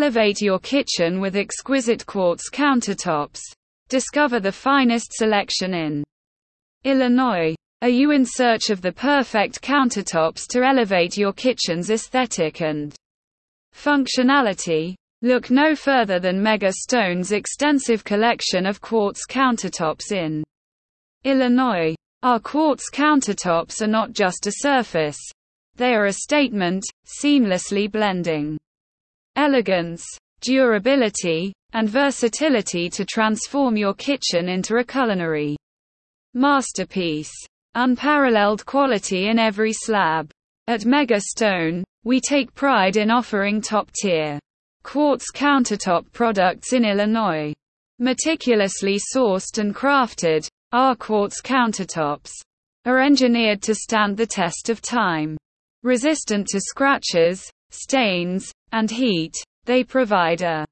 Elevate your kitchen with exquisite quartz countertops. Discover the finest selection in Illinois. Are you in search of the perfect countertops to elevate your kitchen's aesthetic and functionality? Look no further than Mega Stone's extensive collection of quartz countertops in Illinois. Our quartz countertops are not just a surface. They are a statement, seamlessly blending elegance, durability, and versatility to transform your kitchen into a culinary masterpiece. Unparalleled quality in every slab. At Mega Stone, we take pride in offering top tier quartz countertop products in Illinois. Meticulously sourced and crafted, our quartz countertops are engineered to stand the test of time. Resistant to scratches, stains, and heat, they provide a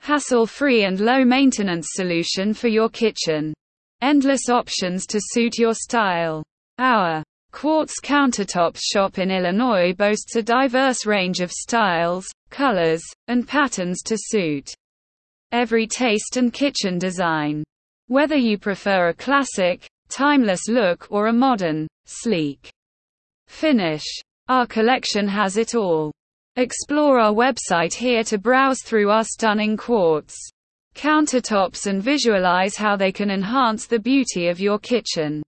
hassle-free and low-maintenance solution for your kitchen. Endless options to suit your style. Our Quartz Countertops shop in Illinois boasts a diverse range of styles, colors, and patterns to suit every taste and kitchen design. Whether you prefer a classic, timeless look or a modern, sleek finish, our collection has it all. Explore our website here to browse through our stunning quartz countertops and visualize how they can enhance the beauty of your kitchen.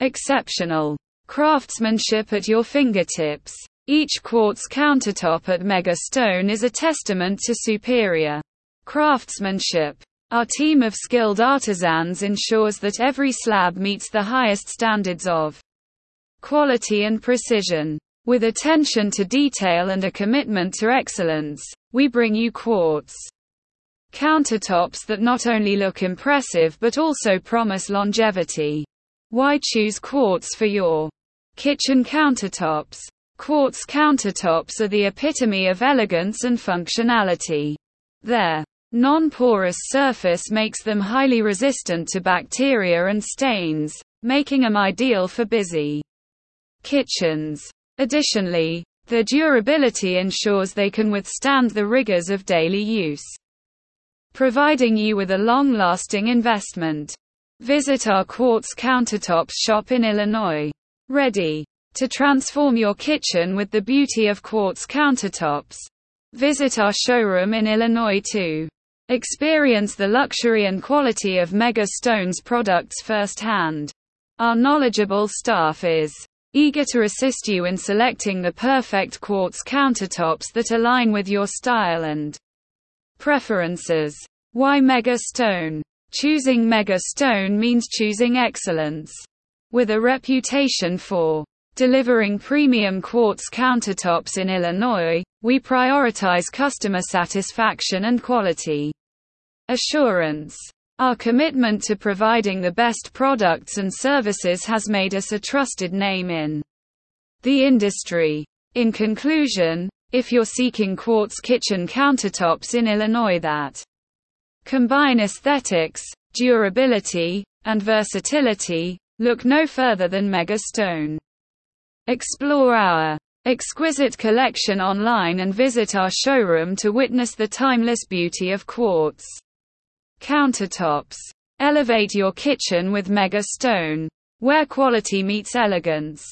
Exceptional craftsmanship at your fingertips. Each quartz countertop at Mega Stone is a testament to superior craftsmanship. Our team of skilled artisans ensures that every slab meets the highest standards of quality and precision. With attention to detail and a commitment to excellence, we bring you quartz countertops that not only look impressive but also promise longevity. Why choose quartz for your kitchen countertops? Quartz countertops are the epitome of elegance and functionality. Their non-porous surface makes them highly resistant to bacteria and stains, making them ideal for busy kitchens. Additionally, their durability ensures they can withstand the rigors of daily use, providing you with a long-lasting investment. Visit our Quartz Countertops shop in Illinois. Ready to transform your kitchen with the beauty of quartz countertops. Visit our showroom in Illinois too. Experience the luxury and quality of Mega Stone's products firsthand. Our knowledgeable staff is eager to assist you in selecting the perfect quartz countertops that align with your style and preferences. Why Mega Stone? Choosing Mega Stone means choosing excellence. With a reputation for delivering premium quartz countertops in Illinois, we prioritize customer satisfaction and quality assurance. Our commitment to providing the best products and services has made us a trusted name in the industry. In conclusion, if you're seeking quartz kitchen countertops in Illinois that combine aesthetics, durability, and versatility, look no further than Mega Stone. Explore our exquisite collection online and visit our showroom to witness the timeless beauty of quartz. Countertops. Elevate your kitchen with Mega Stone, where quality meets elegance.